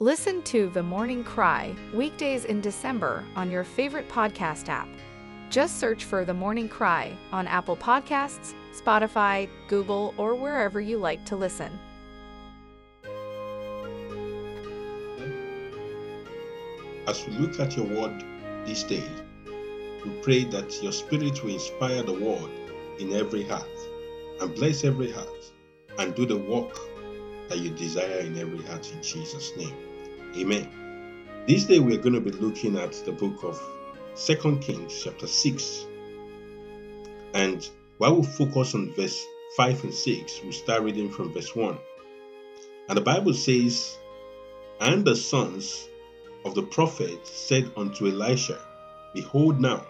Listen to The Morning Cry weekdays in December on your favorite podcast app. Just search for The Morning Cry on Apple Podcasts, Spotify, Google, or wherever you like to listen. As we look at your word this day, we pray that your spirit will inspire the word in every heart and bless every heart and do the work that you desire in every heart in Jesus' name. Amen. This day we're going to be looking at the book of Second Kings, chapter 6. And while we focus on verse 5 and 6, we start reading from verse 1. And the Bible says, And the sons of the prophet said unto Elisha, Behold now,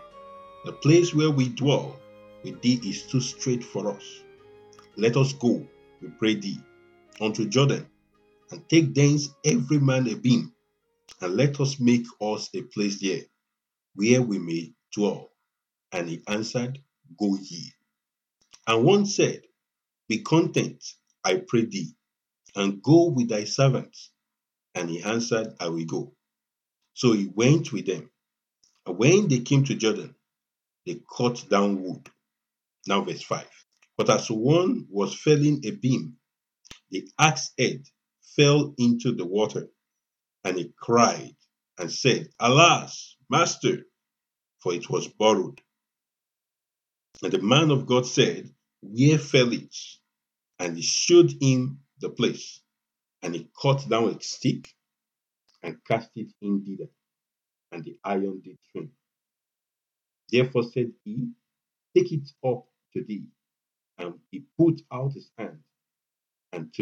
the place where we dwell with thee is too strait for us. Let us go, we pray thee, unto Jordan, and take thence every man a beam, and let us make us a place there, where we may dwell. And he answered, Go ye. And one said, Be content, I pray thee, and go with thy servants. And he answered, I will go. So he went with them. And when they came to Jordan, they cut down wood. Now, verse 5. But as one was felling a beam, the axe head fell into the water, and he cried and said, Alas, master, for it was borrowed. And the man of God said, Where fell it? And he showed him the place. And he cut down a stick and cast it in thither, and the iron did trim. Therefore said he, Take it up to thee. And he put out his hand and.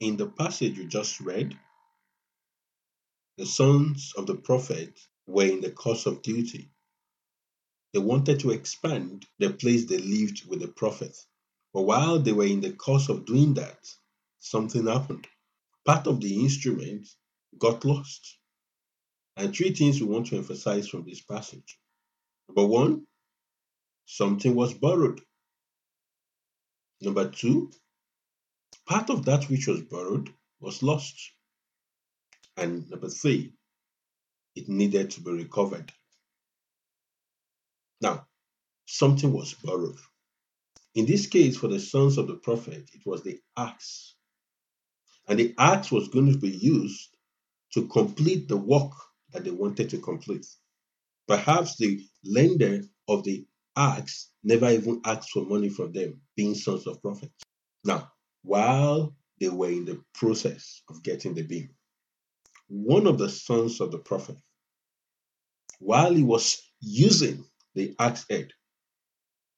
In the passage you just read, the sons of the prophet were in the course of duty. They wanted to expand the place they lived with the prophet. But while they were in the course of doing that, something happened. Part of the instrument got lost. And three things we want to emphasize from this passage. Number one, something was borrowed. Number two, part of that which was borrowed was lost. And number three, it needed to be recovered. Now, something was borrowed. In this case, for the sons of the prophet, it was the axe. And the axe was going to be used to complete the work that they wanted to complete. Perhaps the lender of the axe never even asked for money from them, being sons of prophets. Now, while they were in the process of getting the beam, one of the sons of the prophet, while he was using the axe head,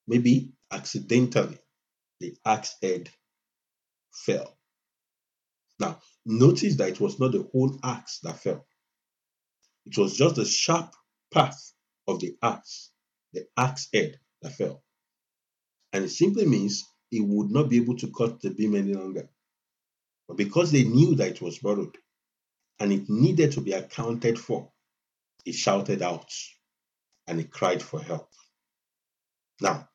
maybe accidentally, the axe head fell. Now, notice that it was not the whole axe that fell, it was just the sharp path of the axe, the axe head that fell. And it simply means he would not be able to cut the beam any longer. But because they knew that it was borrowed and it needed to be accounted for, he shouted out and he cried for help. Now,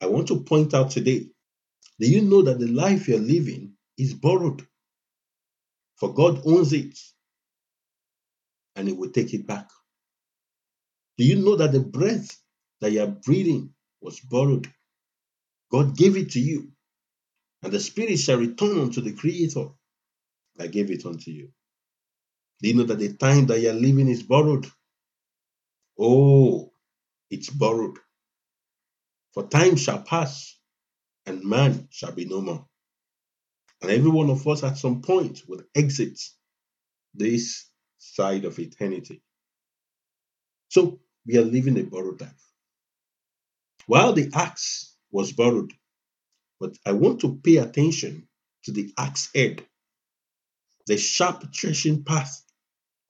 I want to point out today do you know that the life you're living is borrowed? For God owns it and He will take it back. Do you know that the breath that you are breathing was borrowed? God gave it to you, and the Spirit shall return unto the Creator that gave it unto you. Do you know that the time that you are living is borrowed? Oh, it's borrowed. For time shall pass, and man shall be no more. And every one of us at some point will exit this side of eternity. So we are living a borrowed life. While the axe was borrowed, but I want to pay attention to the axe head, the sharp threshing path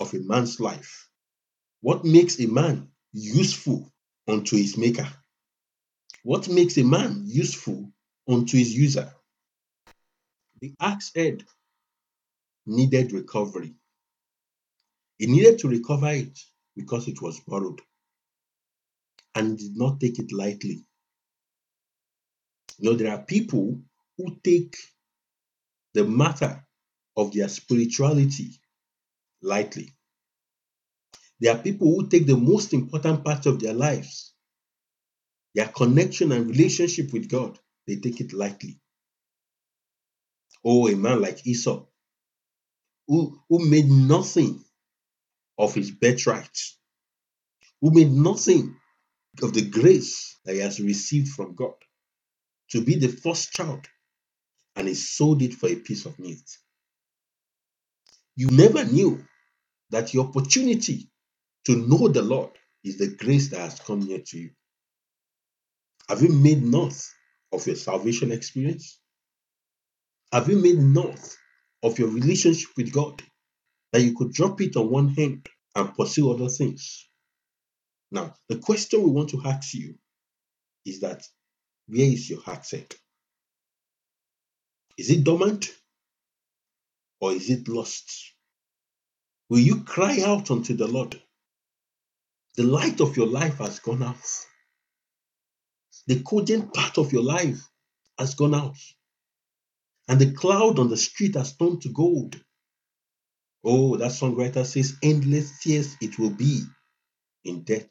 of a man's life. What makes a man useful unto his maker? What makes a man useful unto his user? The axe head needed recovery. He needed to recover it because it was borrowed and did not take it lightly. You know, there are people who take the matter of their spirituality lightly. There are people who take the most important part of their lives, their connection and relationship with God, they take it lightly. Oh, a man like Esau, who, who made nothing of his birthright, who made nothing of the grace that he has received from God to be the first child, and he sold it for a piece of meat. You never knew that your opportunity to know the Lord is the grace that has come near to you. Have you made note of your salvation experience? Have you made note of your relationship with God that you could drop it on one hand and pursue other things? Now, the question we want to ask you is that where is your heart set? Is it dormant or is it lost? Will you cry out unto the Lord? The light of your life has gone out. The cogent part of your life has gone out. And the cloud on the street has turned to gold. Oh, that songwriter says, endless tears it will be in death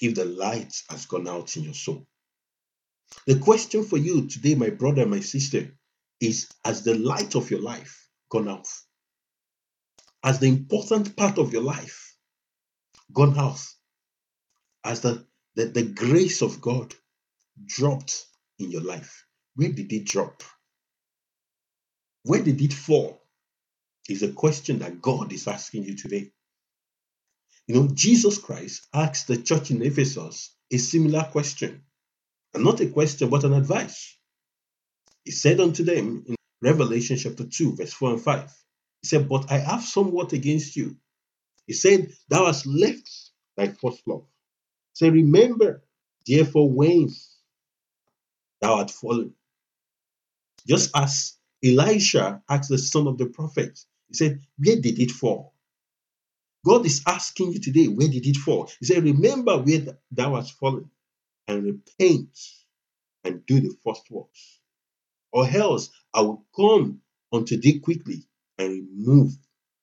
if the light has gone out in your soul. The question for you today, my brother, my sister, is Has the light of your life gone out? Has the important part of your life gone out? Has the, the, the grace of God dropped in your life? Where did it drop? Where did it fall? Is a question that God is asking you today. You know, Jesus Christ asked the church in Ephesus a similar question, and not a question, but an advice. He said unto them in Revelation chapter 2, verse 4 and 5, He said, But I have somewhat against you. He said, Thou hast left thy first love. Say, Remember, therefore, whence thou art fallen. Just as Elisha asked the son of the prophet, he said, Where did it fall? God is asking you today, where did it fall? He said, Remember where thou hast fallen and repent and do the first works. Or else I will come unto thee quickly and remove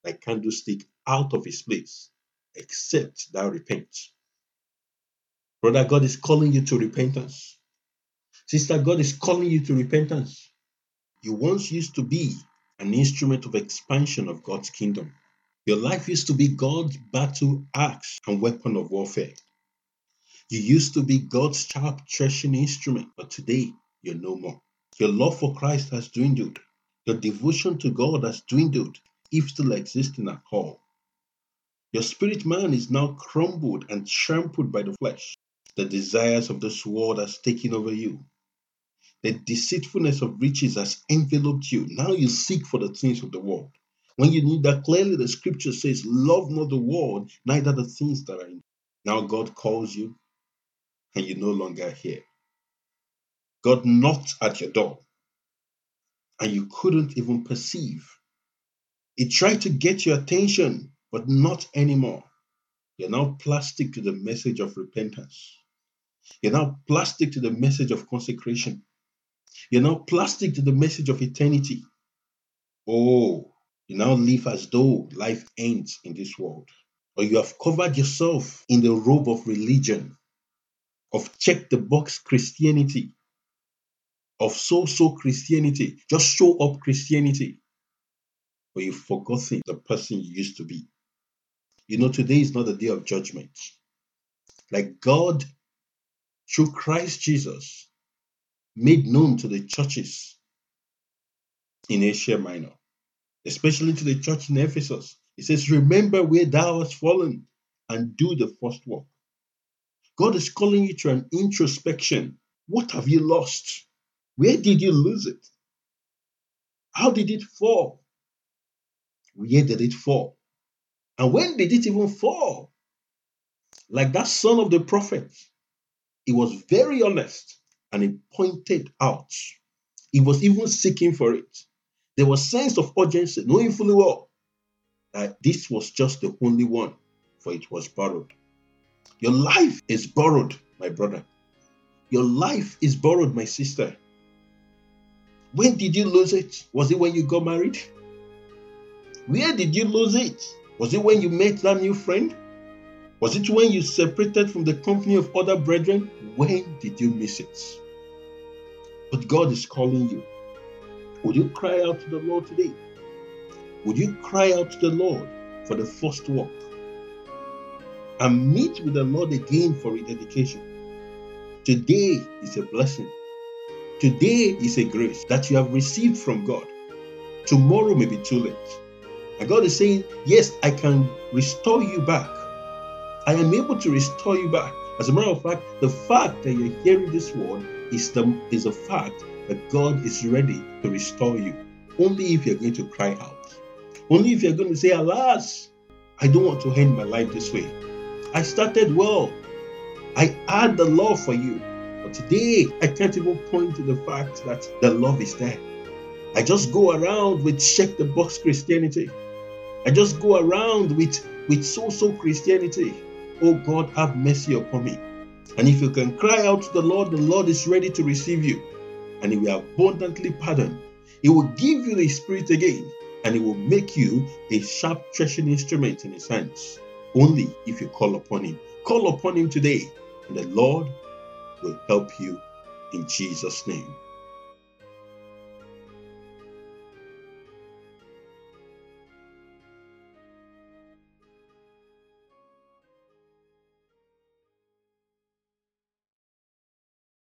thy candlestick out of his place, except thou repent. Brother, God is calling you to repentance. Sister, God is calling you to repentance. You once used to be an instrument of expansion of God's kingdom. Your life used to be God's battle axe and weapon of warfare. You used to be God's sharp threshing instrument, but today you're no more. Your love for Christ has dwindled. Your devotion to God has dwindled, if still existing at all. Your spirit man is now crumbled and trampled by the flesh. The desires of this world has taken over you. The deceitfulness of riches has enveloped you. Now you seek for the things of the world. When you need that clearly, the scripture says, Love not the world, neither the things that are in. Now God calls you, and you no longer hear. God knocked at your door, and you couldn't even perceive. He tried to get your attention, but not anymore. You're now plastic to the message of repentance. You're now plastic to the message of consecration. You're now plastic to the message of eternity. Oh, you now live as though life ends in this world. Or you have covered yourself in the robe of religion, of check the box Christianity, of so so Christianity, just show up Christianity. But you've forgotten the person you used to be. You know, today is not a day of judgment. Like God, through Christ Jesus, made known to the churches in Asia Minor, especially to the church in Ephesus. He says, Remember where thou hast fallen and do the first work. God is calling you to an introspection. What have you lost? Where did you lose it? How did it fall? Where did it fall? And when did it even fall? Like that son of the prophet, he was very honest and he pointed out. He was even seeking for it. There was sense of urgency, knowing fully well that this was just the only one, for it was borrowed. Your life is borrowed, my brother. Your life is borrowed, my sister. When did you lose it? Was it when you got married? Where did you lose it? Was it when you met that new friend? Was it when you separated from the company of other brethren? When did you miss it? But God is calling you. Would you cry out to the Lord today? Would you cry out to the Lord for the first walk? And meet with the Lord again for rededication. Today is a blessing. Today is a grace that you have received from God. Tomorrow may be too late. And God is saying, Yes, I can restore you back. I am able to restore you back. As a matter of fact, the fact that you're hearing this word is the is a fact that God is ready to restore you. Only if you're going to cry out. Only if you're going to say, Alas, I don't want to end my life this way. I started well. I had the love for you. But today, I can't even point to the fact that the love is there. I just go around with check the box Christianity. I just go around with with so-so Christianity. Oh God, have mercy upon me. And if you can cry out to the Lord, the Lord is ready to receive you. And He will abundantly pardon. He will give you the Spirit again. And He will make you a sharp threshing instrument in His hands. Only if you call upon Him. Call upon Him today. And the Lord will help you in Jesus' name.